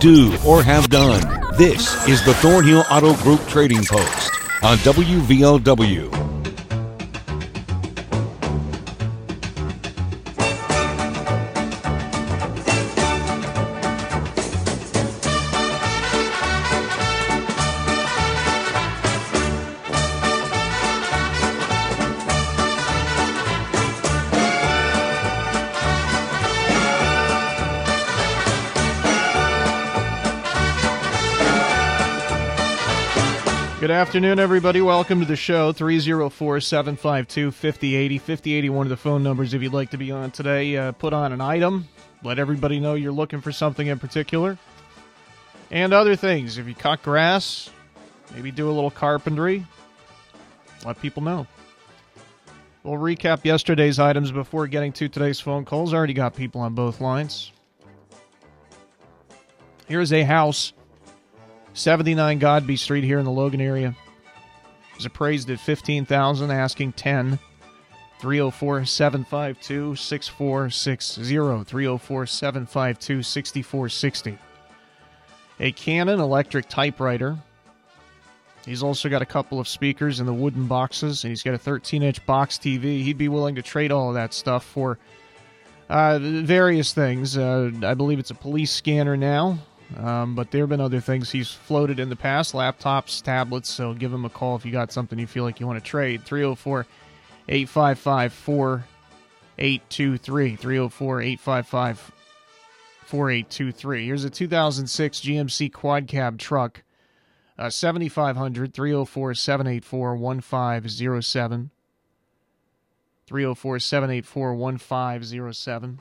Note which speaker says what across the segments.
Speaker 1: do, or have done. This is the Thornhill Auto Group Trading Post on
Speaker 2: WVOW. Afternoon, everybody. Welcome to the show. 304 752 5080. 5080, one of the phone numbers if you'd like to be on today. Uh, put on an item. Let everybody know you're looking for something in particular. And other things. If you cut grass, maybe do a little carpentry, let people know. We'll recap yesterday's items before getting to today's phone calls. Already got people on both lines. Here's a house 79 Godby Street here in the Logan area. Is appraised at 15,000, asking 10. 304 752 6460. 304 752 6460. A Canon electric typewriter. He's also got a couple of speakers in the wooden boxes, and he's got a 13 inch box TV. He'd be willing to trade all of that stuff for uh, various things. Uh, I believe it's a police scanner now. Um, but there have been other things he's floated in the past laptops, tablets. So give him a call if you got something you feel like you want to trade. 304 855 4823. 304 855 4823. Here's a 2006 GMC Quad Cab truck. Uh, 7500 304 784 1507. 304 784 1507.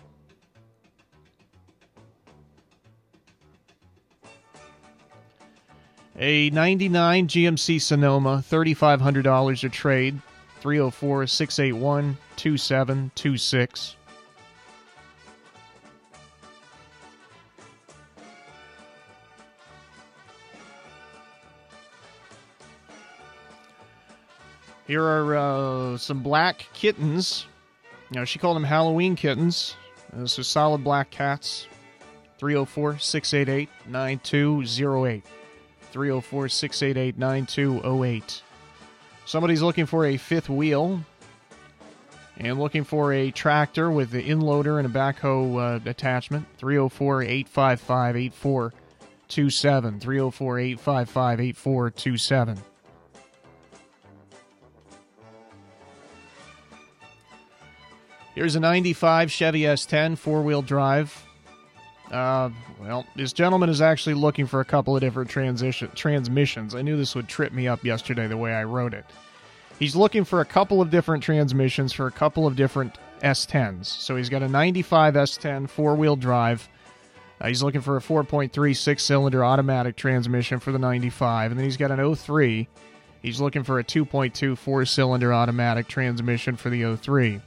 Speaker 2: A 99 GMC Sonoma, $3,500 a trade, 304 681 2726. Here are uh, some black kittens. Know, she called them Halloween kittens. Uh, so solid black cats. 304 688 9208. 304 688 9208. Somebody's looking for a fifth wheel and looking for a tractor with the inloader and a backhoe uh, attachment. 304 855 8427. 304 855 8427. Here's a 95 Chevy S10 four wheel drive. Uh, well, this gentleman is actually looking for a couple of different transition transmissions. I knew this would trip me up yesterday the way I wrote it. He's looking for a couple of different transmissions for a couple of different S10s. So he's got a 95 S10 four wheel drive. Uh, he's looking for a 4.3 six cylinder automatic transmission for the 95, and then he's got an 03. He's looking for a 2.2 four cylinder automatic transmission for the 03.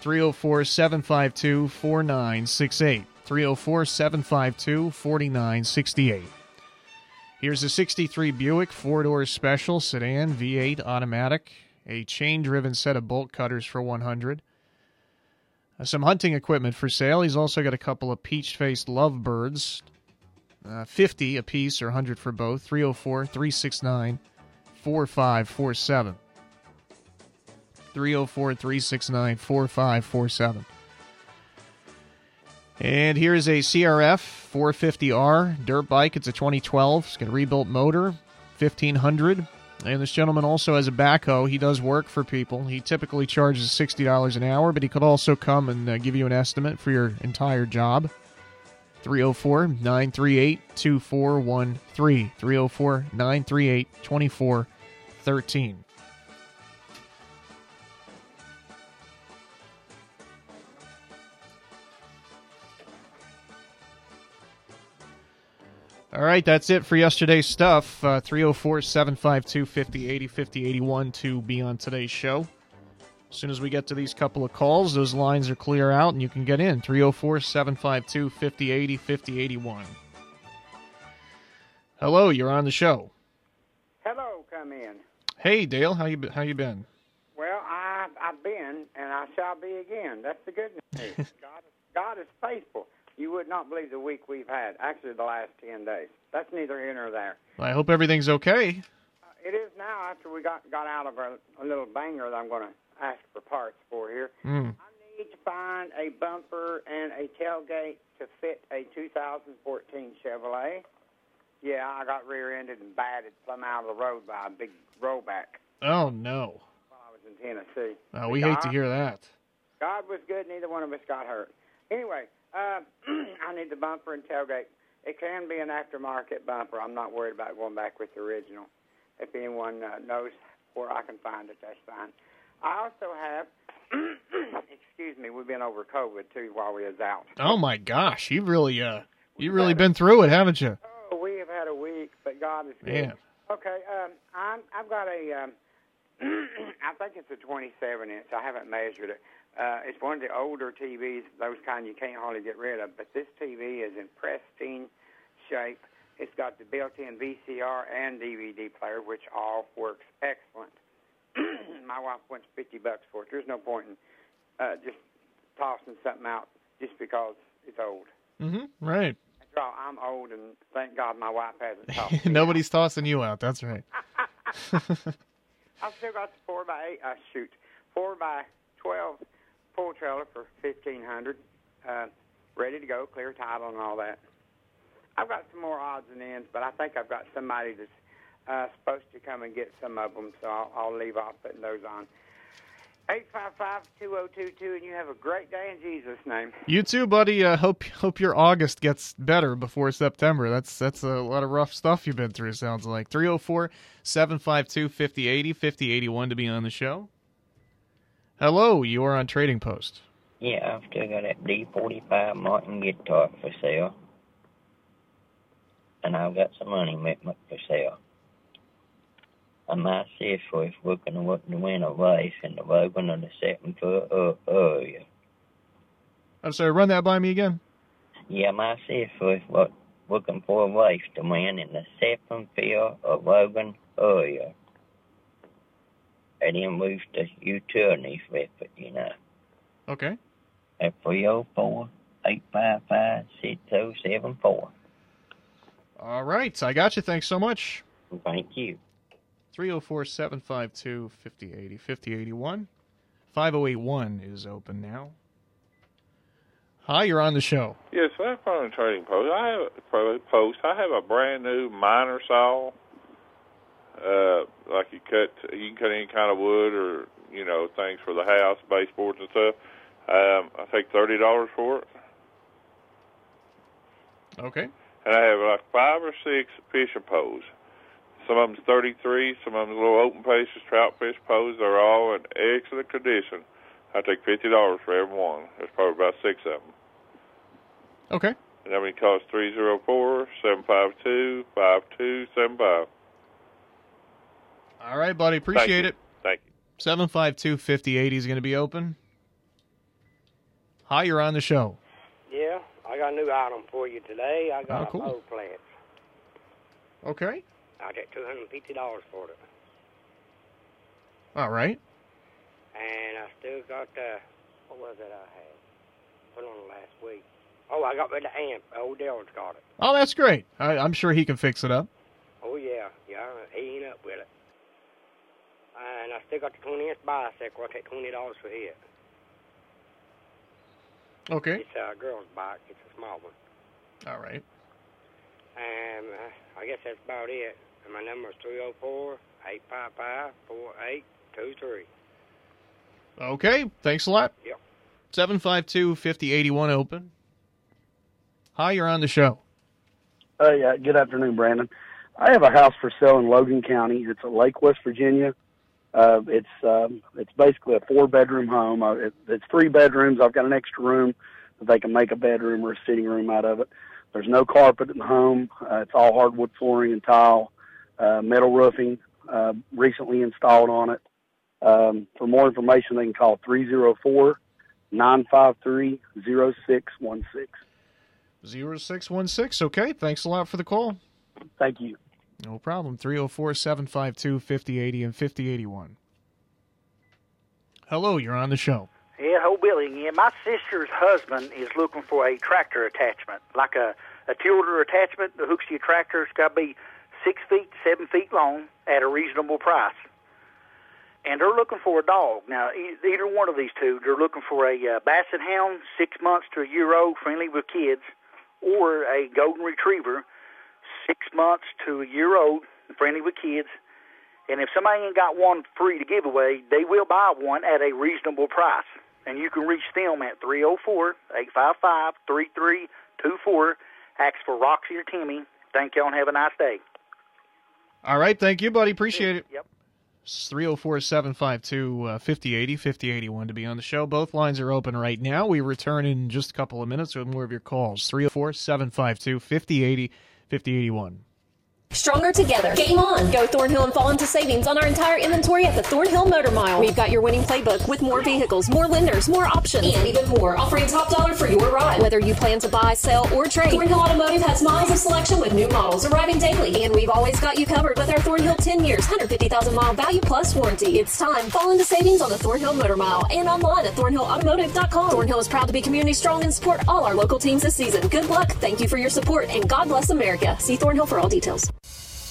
Speaker 2: 304 752 4968. 304 752 4968. Here's a 63 Buick four door special sedan V8 automatic, a chain driven set of bolt cutters for 100. Uh, some hunting equipment for sale. He's also got a couple of peach faced lovebirds, uh, 50 a piece or 100 for both. 304 369 4547. 304 369 4547. And here's a CRF 450R dirt bike. It's a 2012. It's got a rebuilt motor, 1500. And this gentleman also has a backhoe. He does work for people. He typically charges $60 an hour, but he could also come and uh, give you an estimate for your entire job. 304 938 2413. 304 938 2413. All right, that's it for yesterday's stuff. Uh, 304 752 5080 5081 to be on today's show. As soon as we get to these couple of calls, those lines are clear out and you can get in. 304 752 5080 5081. Hello, you're on the show.
Speaker 3: Hello, come in.
Speaker 2: Hey, Dale, how you how you been?
Speaker 3: Well, I I've been and I shall be again. That's the good news. God, God is faithful. You would not believe the week we've had. Actually, the last 10 days. That's neither here nor there.
Speaker 2: I hope everything's okay.
Speaker 3: Uh, it is now after we got, got out of a, a little banger that I'm going to ask for parts for here.
Speaker 2: Mm.
Speaker 3: I need to find a bumper and a tailgate to fit a 2014 Chevrolet. Yeah, I got rear-ended and batted plumb out of the road by a big rollback
Speaker 2: Oh no.
Speaker 3: while I was in Tennessee.
Speaker 2: Uh, we hate to hear that.
Speaker 3: God was good. Neither one of us got hurt. Anyway, uh, I need the bumper and tailgate. It can be an aftermarket bumper. I'm not worried about going back with the original. If anyone uh, knows where I can find it, that's fine. I also have, excuse me, we've been over COVID too while we was out.
Speaker 2: Oh my gosh, you've really uh you've really been through it, haven't you?
Speaker 3: Oh, we have had a week, but God is good.
Speaker 2: Man.
Speaker 3: Okay, um, I'm, I've got a, um, I think it's a 27 inch. I haven't measured it. Uh, it's one of the older TVs, those kind you can't hardly get rid of. But this TV is in pristine shape. It's got the built-in VCR and DVD player, which all works excellent. My wife wants 50 bucks for it. There's no point in uh, just tossing something out just because it's old.
Speaker 2: Mhm. Right.
Speaker 3: After all, I'm old, and thank God my wife hasn't tossed me out.
Speaker 2: Nobody's tossing you out. That's right.
Speaker 3: I've still got the four by eight. Uh, shoot, four by twelve pull trailer for fifteen hundred, uh, ready to go, clear title and all that. I've got some more odds and ends, but I think I've got somebody that's uh, supposed to come and get some of them, so I'll, I'll leave off putting those on. Eight five five two zero two two, and you have a great day in Jesus' name.
Speaker 2: You too, buddy. Uh, hope hope your August gets better before September. That's that's a lot of rough stuff you've been through. Sounds like 304-752-5080, 5081 to be on the show. Hello, you are on Trading Post.
Speaker 4: Yeah, I've still got that D45 Martin guitar for sale. And I've got some money equipment for sale. I might see if we're looking to work to win a race in the Logan of the seven foot uh, area.
Speaker 2: I'm sorry, run that by me again.
Speaker 4: Yeah, I might see if we're look- looking for a race to win in the seven field of Logan area. And then move to utilities with it, you know.
Speaker 2: Okay.
Speaker 4: At 304 855 6074.
Speaker 2: All right, I got you. Thanks so much.
Speaker 4: Thank you.
Speaker 2: 304 752 5080, 5081. 5081 is open now. Hi, you're on the show.
Speaker 5: Yes, that's on the trading post. I have pro- post. I have a brand new miter saw. Uh, like you cut, you can cut any kind of wood or you know things for the house, baseboards and stuff. Um, I take thirty dollars for it,
Speaker 2: Okay.
Speaker 5: and I have like five or six fishing poles. Some of them's thirty-three, some of them's little open pieces, trout fish poles. They're all in excellent condition. I take fifty dollars for every one. There's probably about six of them.
Speaker 2: Okay.
Speaker 5: And that one costs three zero four seven five two five two seven five.
Speaker 2: All right, buddy. Appreciate
Speaker 5: you.
Speaker 2: it.
Speaker 5: Thank you.
Speaker 2: 752 5080 is going to be open. Hi, you're on the show.
Speaker 6: Yeah, I got a new item for you today. I got
Speaker 2: Oh, cool.
Speaker 6: a pole plant.
Speaker 2: Okay.
Speaker 6: I get two hundred and fifty dollars for it,
Speaker 2: All right.
Speaker 6: and I still got uh, what was it I had? Put on last week. Oh, I got rid of the amp. Old Dale's got it.
Speaker 2: Oh, that's great. I, I'm sure he can fix it up.
Speaker 6: Oh yeah, yeah, he ain't up with it. And I got the twenty inch bicycle. I take twenty dollars for it.
Speaker 2: Okay.
Speaker 6: It's a girl's bike. It's a small one.
Speaker 2: All right.
Speaker 6: And uh, I guess that's about it. And my number is 304 855 4823.
Speaker 2: Okay. Thanks a lot.
Speaker 6: Yep.
Speaker 2: 752 5081 open. Hi, you're on the show.
Speaker 7: Hey, uh, good afternoon, Brandon. I have a house for sale in Logan County. It's at Lake, West Virginia. Uh, it's um, it's basically a four bedroom home. Uh, it, it's three bedrooms. I've got an extra room that they can make a bedroom or a sitting room out of it. There's no carpet in the home. Uh, it's all hardwood flooring and tile, uh, metal roofing, uh, recently installed on it. Um, for more information, they can call 304 953 0616.
Speaker 2: 0616. Okay. Thanks a lot for the call.
Speaker 7: Thank you.
Speaker 2: No problem. 304 752 5080 and 5081. Hello, you're on the show.
Speaker 8: Yeah, whole Billy again. My sister's husband is looking for a tractor attachment, like a, a tilder attachment that hooks to your tractor. It's got to be six feet, seven feet long at a reasonable price. And they're looking for a dog. Now, either one of these two, they're looking for a uh, Basset Hound, six months to a year old, friendly with kids, or a Golden Retriever, six months to a year old, friendly with kids. And if somebody ain't got one free to give away, they will buy one at a reasonable price. And you can reach them at 304-855-3324. Ask for Roxy or Timmy. Thank y'all and have a nice day.
Speaker 2: All right, thank you, buddy. Appreciate it.
Speaker 8: Yep.
Speaker 2: It's 304 752 uh, 5080 5081 to be on the show. Both lines are open right now. We return in just a couple of minutes with more of your calls. 304 752 5080 5081.
Speaker 9: Stronger together. Game on. Go Thornhill and fall into savings on our entire inventory at the Thornhill Motor Mile. We've got your winning playbook with more vehicles, more lenders, more options, and even more, offering top dollar for your ride. Whether you plan to buy, sell, or trade, Thornhill Automotive has miles of selection with new models arriving daily. And we've always got you covered with our Thornhill 10 years, 150,000 mile value plus warranty. It's time. Fall into savings on the Thornhill Motor Mile and online at thornhillautomotive.com. Thornhill is proud to be community strong and support all our local teams this season. Good luck. Thank you for your support and God bless America. See Thornhill for all details.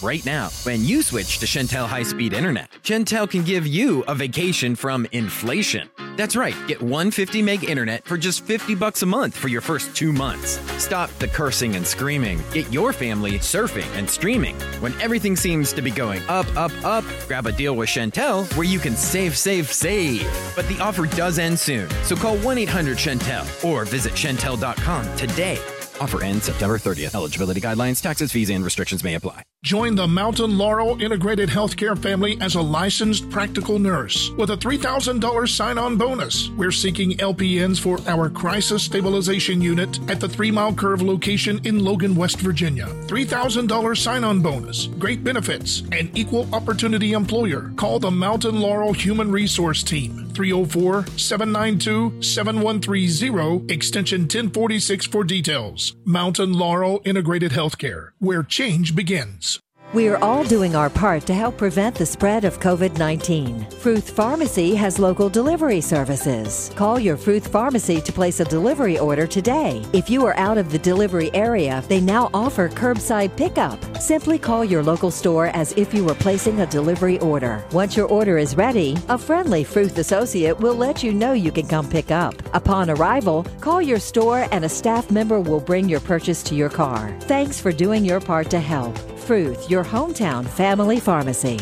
Speaker 10: Right now, when you switch to Shentel high speed internet, Shentel can give you a vacation from inflation. That's right, get 150 meg internet for just 50 bucks a month for your first two months. Stop the cursing and screaming. Get your family surfing and streaming. When everything seems to be going up, up, up, grab a deal with Shentel where you can save, save, save. But the offer does end soon, so call 1 800 Shentel or visit Shentel.com today. Offer ends September 30th. Eligibility guidelines, taxes, fees, and restrictions may apply.
Speaker 11: Join the Mountain Laurel Integrated Healthcare family as a licensed practical nurse with a $3,000 sign on bonus. We're seeking LPNs for our crisis stabilization unit at the Three Mile Curve location in Logan, West Virginia. $3,000 sign on bonus, great benefits, and equal opportunity employer. Call the Mountain Laurel Human Resource Team 304 792 7130, extension 1046 for details. Mountain Laurel Integrated Healthcare, where change begins.
Speaker 12: We are all doing our part to help prevent the spread of COVID 19. Fruth Pharmacy has local delivery services. Call your Fruth Pharmacy to place a delivery order today. If you are out of the delivery area, they now offer curbside pickup. Simply call your local store as if you were placing a delivery order. Once your order is ready, a friendly Fruth associate will let you know you can come pick up. Upon arrival, call your store and a staff member will bring your purchase to your car. Thanks for doing your part to help. Fruth, your hometown family pharmacy.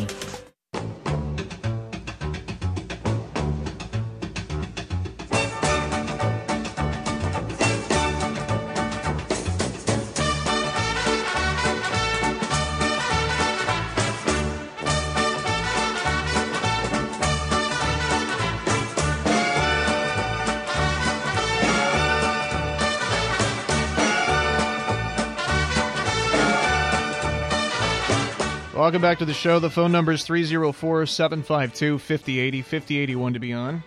Speaker 2: Welcome back to the show. The phone number is 304 752 5080 5081 to be on.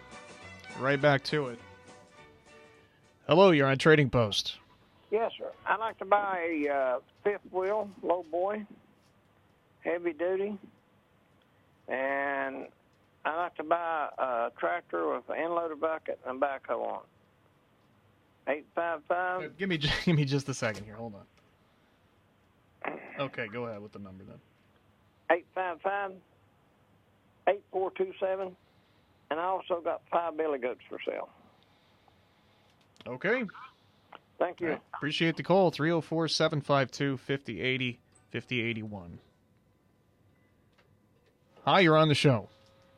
Speaker 2: Right back to it. Hello, you're on Trading Post.
Speaker 13: Yes, sir. I'd like to buy a uh, fifth wheel, low boy, heavy duty, and I'd like to buy a tractor with an end loader bucket and a backhoe on. Eight five five.
Speaker 2: Give me, give me just a second here. Hold on. Okay, go ahead with the number then.
Speaker 13: Eight five five. Eight four two seven. And I also got five billy goats for sale.
Speaker 2: Okay.
Speaker 13: Thank you.
Speaker 2: Appreciate the call. 304 752 5080 5081. Hi, you're on the show.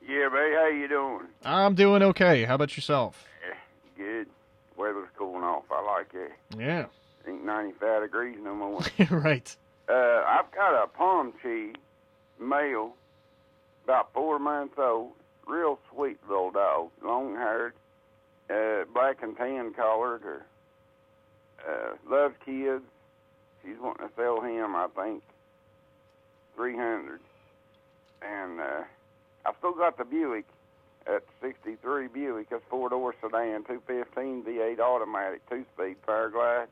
Speaker 14: Yeah, buddy, how you doing?
Speaker 2: I'm doing okay. How about yourself?
Speaker 14: Good. Weather's cooling off. I like it.
Speaker 2: Yeah.
Speaker 14: Ain't 95 degrees no more.
Speaker 2: right.
Speaker 14: Uh, I've got a Pomchi male, about four months old, real sweet little dog, long haired, uh, black and tan collared, or uh, loves kids. She's wanting to sell him, I think, three hundred. And uh, I've still got the Buick at 63 Buick. That's four door sedan, 215 V8 automatic, two speed power glide.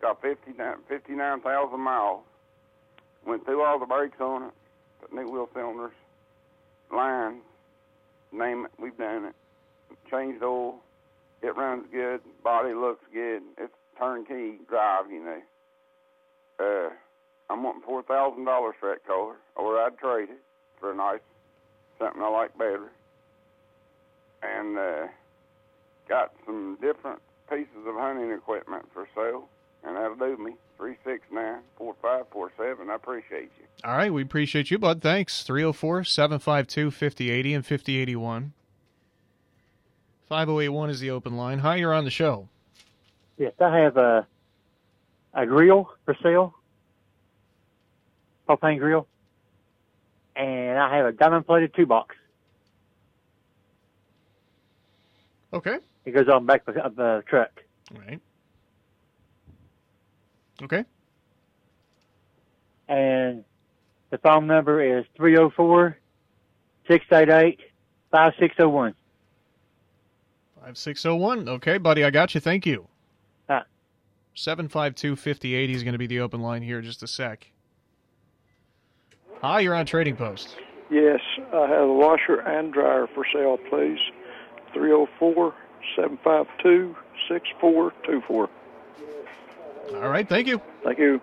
Speaker 14: Got 59 59,000 miles. Went through all the brakes on it, new wheel cylinders, lines, name it, we've done it. changed oil. It runs good. Body looks good. It's turnkey drive, you know. Uh, I'm wanting four thousand dollars for that car, or I'd trade it for a nice something I like better. And uh, got some different pieces of hunting equipment for sale, and that'll do me. Three six nine four five four seven. I appreciate you.
Speaker 2: All right, we appreciate you, bud. Thanks. 304 752 5080 and 5081. 5081 is the open line. Hi, you're on the show.
Speaker 15: Yes, I have a a grill for sale, propane grill, and I have a diamond plated two box.
Speaker 2: Okay.
Speaker 15: It goes on back of the truck.
Speaker 2: Right. Okay.
Speaker 15: And the phone number is 304 688 5601.
Speaker 2: 5601. Okay, buddy, I got you. Thank you.
Speaker 15: Ah.
Speaker 2: 752 5080 is going to be the open line here in just a sec. Hi, you're on Trading Post.
Speaker 16: Yes, I have a washer and dryer for sale, please. 304 752 6424.
Speaker 2: All right, thank you.
Speaker 16: Thank you.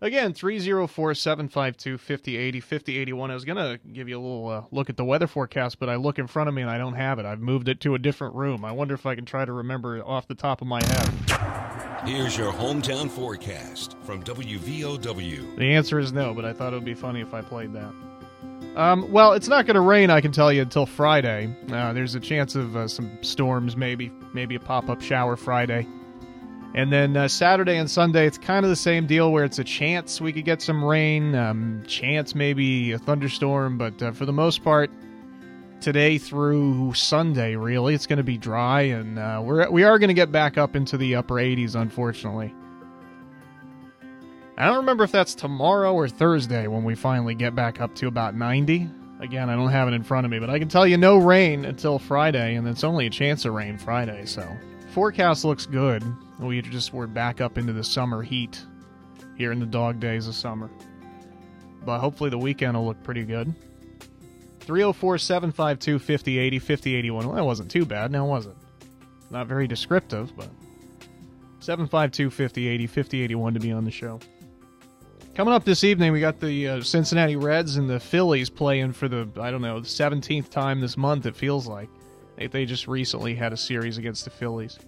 Speaker 2: Again, 304 752 5080 5081. I was going to give you a little uh, look at the weather forecast, but I look in front of me and I don't have it. I've moved it to a different room. I wonder if I can try to remember it off the top of my head.
Speaker 1: Here's your hometown forecast from WVOW.
Speaker 2: The answer is no, but I thought it would be funny if I played that. Um, well, it's not going to rain, I can tell you, until Friday. Uh, there's a chance of uh, some storms, maybe, maybe a pop up shower Friday. And then uh, Saturday and Sunday, it's kind of the same deal where it's a chance we could get some rain, um, chance maybe a thunderstorm, but uh, for the most part, today through Sunday, really, it's going to be dry, and uh, we're we are going to get back up into the upper 80s, unfortunately. I don't remember if that's tomorrow or Thursday when we finally get back up to about 90. Again, I don't have it in front of me, but I can tell you no rain until Friday, and it's only a chance of rain Friday, so forecast looks good. We just we're back up into the summer heat here in the dog days of summer. But hopefully the weekend will look pretty good. 304 752 5080 5081. Well, that wasn't too bad, now was it? Not very descriptive, but 752 5080 5081 to be on the show. Coming up this evening, we got the uh, Cincinnati Reds and the Phillies playing for the, I don't know, the 17th time this month, it feels like. They just recently had a series against the Phillies.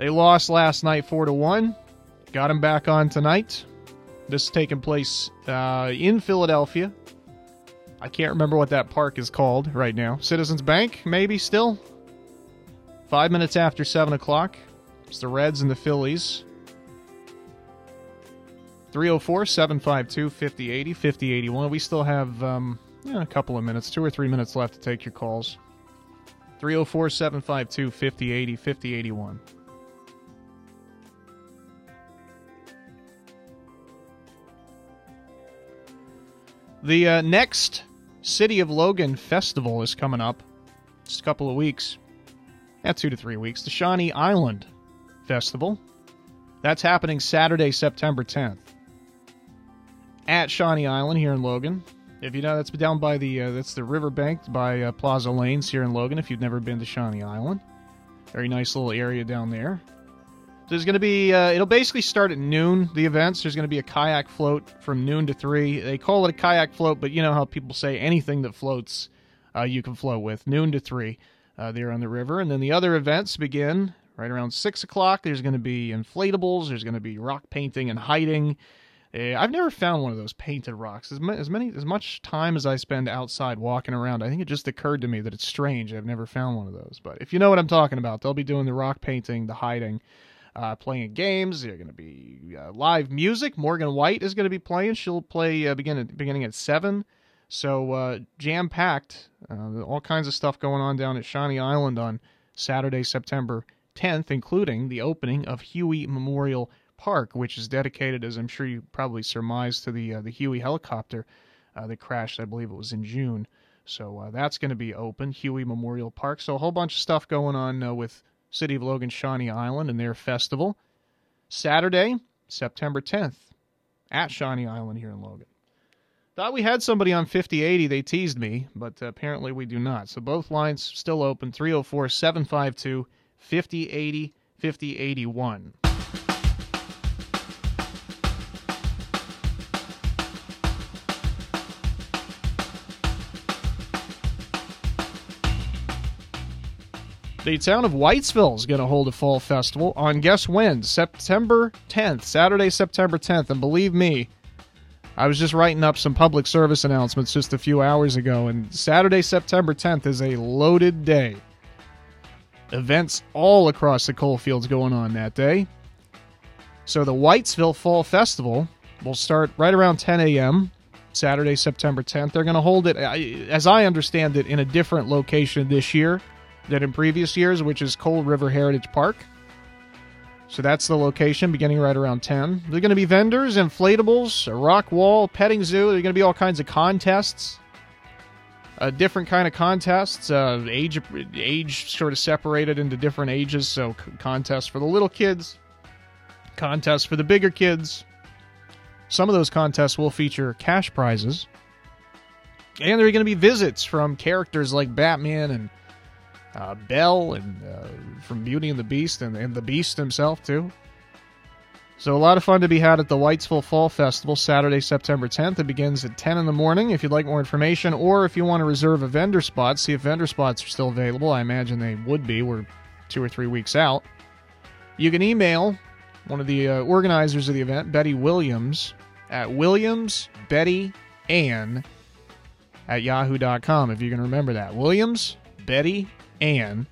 Speaker 2: They lost last night 4 to 1. Got them back on tonight. This is taking place uh, in Philadelphia. I can't remember what that park is called right now. Citizens Bank, maybe still? Five minutes after 7 o'clock. It's the Reds and the Phillies. 304 752 5080 5081. We still have um, yeah, a couple of minutes, two or three minutes left to take your calls. 304 752 5080 5081. The uh, next City of Logan Festival is coming up. Just a couple of weeks. Yeah, two to three weeks. The Shawnee Island Festival. That's happening Saturday, September 10th. At Shawnee Island here in Logan. If you know, that's down by the uh, that's the riverbank by uh, Plaza Lanes here in Logan. If you've never been to Shawnee Island, very nice little area down there. There's going to be uh, it'll basically start at noon. The events there's going to be a kayak float from noon to three. They call it a kayak float, but you know how people say anything that floats, uh, you can float with. Noon to three, uh, there on the river, and then the other events begin right around six o'clock. There's going to be inflatables. There's going to be rock painting and hiding. Uh, I've never found one of those painted rocks. As, as many as much time as I spend outside walking around, I think it just occurred to me that it's strange. I've never found one of those. But if you know what I'm talking about, they'll be doing the rock painting, the hiding, uh, playing games. They're going to be uh, live music. Morgan White is going to be playing. She'll play uh, begin at, beginning at seven. So uh, jam packed. Uh, all kinds of stuff going on down at Shawnee Island on Saturday, September 10th, including the opening of Huey Memorial Park, which is dedicated, as I'm sure you probably surmised, to the uh, the Huey helicopter that crashed. I believe it was in June. So uh, that's going to be open, Huey Memorial Park. So a whole bunch of stuff going on with City of Logan Shawnee Island and their festival. Saturday, September 10th, at Shawnee Island here in Logan. Thought we had somebody on 5080. They teased me, but apparently we do not. So both lines still open 304 752 5080 5081. The town of Whitesville is going to hold a fall festival on guess when? September 10th, Saturday, September 10th. And believe me, I was just writing up some public service announcements just a few hours ago, and Saturday, September 10th is a loaded day. Events all across the coal fields going on that day. So the Whitesville Fall Festival will start right around 10 a.m. Saturday, September 10th. They're going to hold it, as I understand it, in a different location this year than in previous years, which is Coal River Heritage Park. So that's the location, beginning right around 10. There are going to be vendors, inflatables, a rock wall, petting zoo. There are going to be all kinds of contests. A different kind of contests, uh, age age sort of separated into different ages. So contests for the little kids, contests for the bigger kids. Some of those contests will feature cash prizes, and there are going to be visits from characters like Batman and uh, Belle and uh, from Beauty and the Beast and, and the Beast himself too. So a lot of fun to be had at the Whitesville Fall Festival Saturday, September 10th. It begins at 10 in the morning. If you'd like more information, or if you want to reserve a vendor spot, see if vendor spots are still available. I imagine they would be. We're two or three weeks out. You can email one of the uh, organizers of the event, Betty Williams, at Williams Betty Ann at yahoo.com. If you can remember that, Williams Betty Ann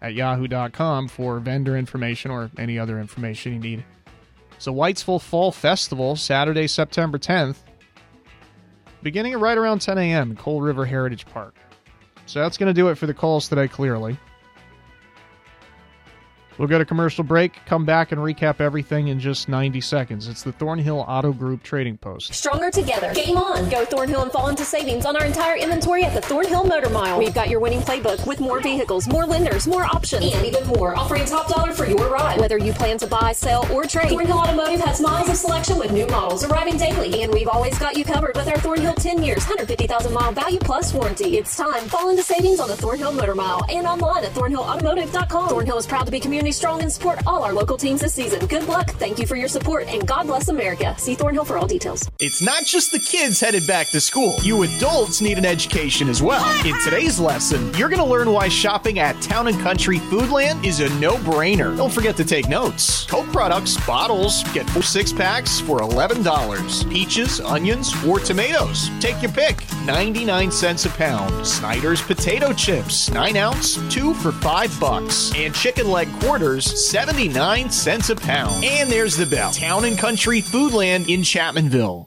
Speaker 2: at yahoo.com for vendor information or any other information you need. So, Whitesville Fall Festival, Saturday, September 10th, beginning right around 10 a.m. Coal River Heritage Park. So, that's going to do it for the calls today, clearly. We'll go to commercial break, come back, and recap everything in just 90 seconds. It's the Thornhill Auto Group Trading Post.
Speaker 9: Stronger together. Game on. Go Thornhill and fall into savings on our entire inventory at the Thornhill Motor Mile. We've got your winning playbook with more vehicles, more lenders, more options, and even more, offering top dollar for your ride. Whether you plan to buy, sell, or trade, Thornhill Automotive has miles of selection with new models arriving daily, and we've always got you covered with our Thornhill 10 years, 150,000 mile value plus warranty. It's time. Fall into savings on the Thornhill Motor Mile and online at thornhillautomotive.com. Thornhill is proud to be community strong and support all our local teams this season. Good luck, thank you for your support, and God bless America. See Thornhill for all details.
Speaker 17: It's not just the kids headed back to school. You adults need an education as well. In today's lesson, you're going to learn why shopping at Town and Country Foodland is a no-brainer. Don't forget to take notes. Coke products, bottles, get four six packs for $11. Peaches, onions, or tomatoes. Take your pick. 99 cents a pound. Snyder's potato chips, 9 ounce, 2 for 5 bucks. And chicken leg quarters, 79 cents a pound. And there's the bell. Town and Country Foodland in Chapmanville.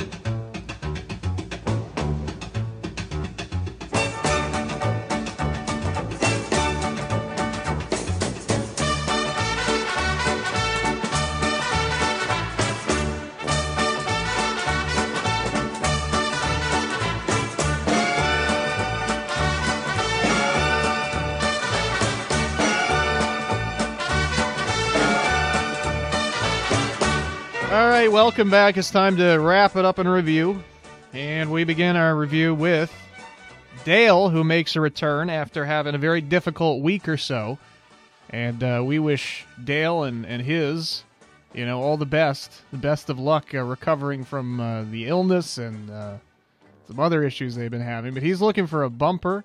Speaker 2: All right, welcome back. It's time to wrap it up and review. And we begin our review with Dale, who makes a return after having a very difficult week or so. And uh, we wish Dale and, and his, you know, all the best, the best of luck uh, recovering from uh, the illness and uh, some other issues they've been having. But he's looking for a bumper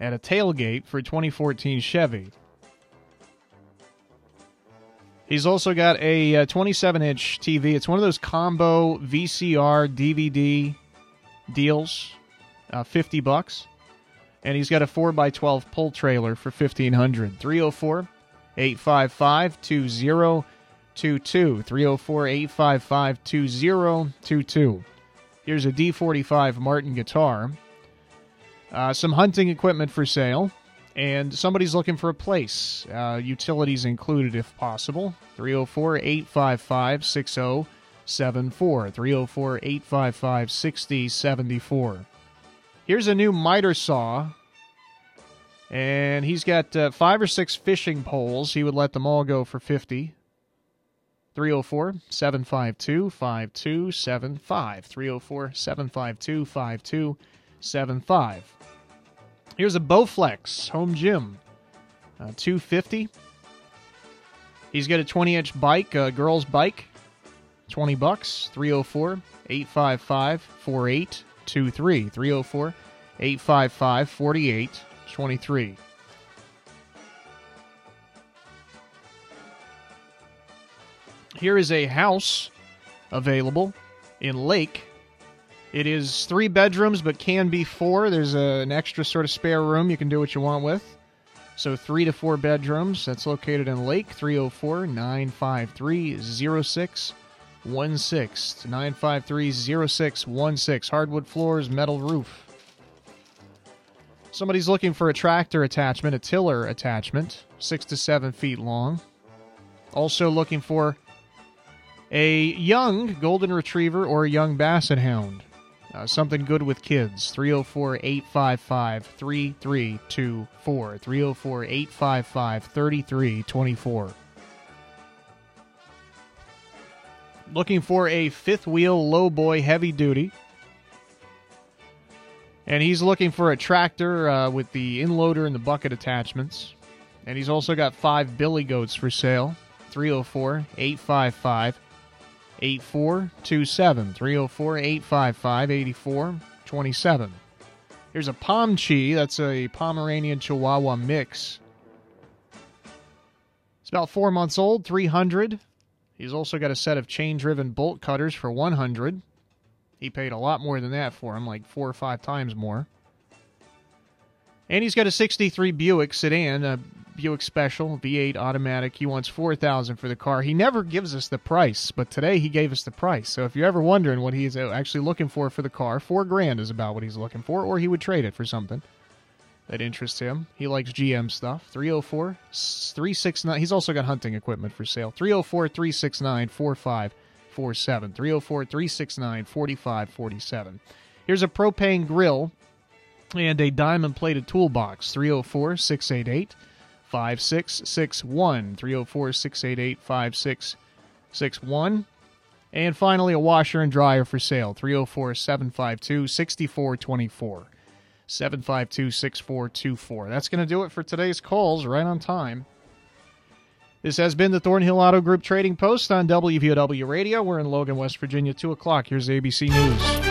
Speaker 2: at a tailgate for 2014 Chevy. He's also got a 27 inch TV. It's one of those combo VCR DVD deals, uh, 50 bucks. And he's got a 4x12 pull trailer for 1500 304 855 2022. 304 855 2022. Here's a D45 Martin guitar. Uh, some hunting equipment for sale. And somebody's looking for a place. Uh, utilities included if possible. 304 855 6074. 304 855 6074. Here's a new miter saw. And he's got uh, five or six fishing poles. He would let them all go for 50. 304 752 5275. 304 752 5275. Here's a Bowflex home gym, uh, 250. He's got a 20 inch bike, a girl's bike, 20 bucks, 304 855 4823. 304 855 4823. Here is a house available in Lake it is three bedrooms, but can be four. There's a, an extra sort of spare room you can do what you want with. So three to four bedrooms. That's located in Lake 304 953 0616. 953 0616. Hardwood floors, metal roof. Somebody's looking for a tractor attachment, a tiller attachment, six to seven feet long. Also looking for a young golden retriever or a young basset hound. Uh, something good with kids. 304 855 3324. 304 855 3324. Looking for a fifth wheel low boy heavy duty. And he's looking for a tractor uh, with the inloader and the bucket attachments. And he's also got five billy goats for sale. 304 855 8427. 304 855 8427. Here's a Pomchi. That's a Pomeranian Chihuahua mix. It's about four months old, 300. He's also got a set of chain driven bolt cutters for 100. He paid a lot more than that for him, like four or five times more. And he's got a 63 Buick sedan, a Buick Special V8 automatic. He wants 4000 for the car. He never gives us the price, but today he gave us the price. So if you're ever wondering what he's uh, actually looking for for the car, 4 grand is about what he's looking for or he would trade it for something that interests him. He likes GM stuff. 304 369. He's also got hunting equipment for sale. 304 369 4547. 304 369 4547. Here's a propane grill and a diamond plated toolbox 304 688 5661. 304 688 5661. And finally, a washer and dryer for sale 304 752 6424. 752 6424. That's going to do it for today's calls, right on time. This has been the Thornhill Auto Group Trading Post on WVOW Radio. We're in Logan, West Virginia, 2 o'clock. Here's ABC News.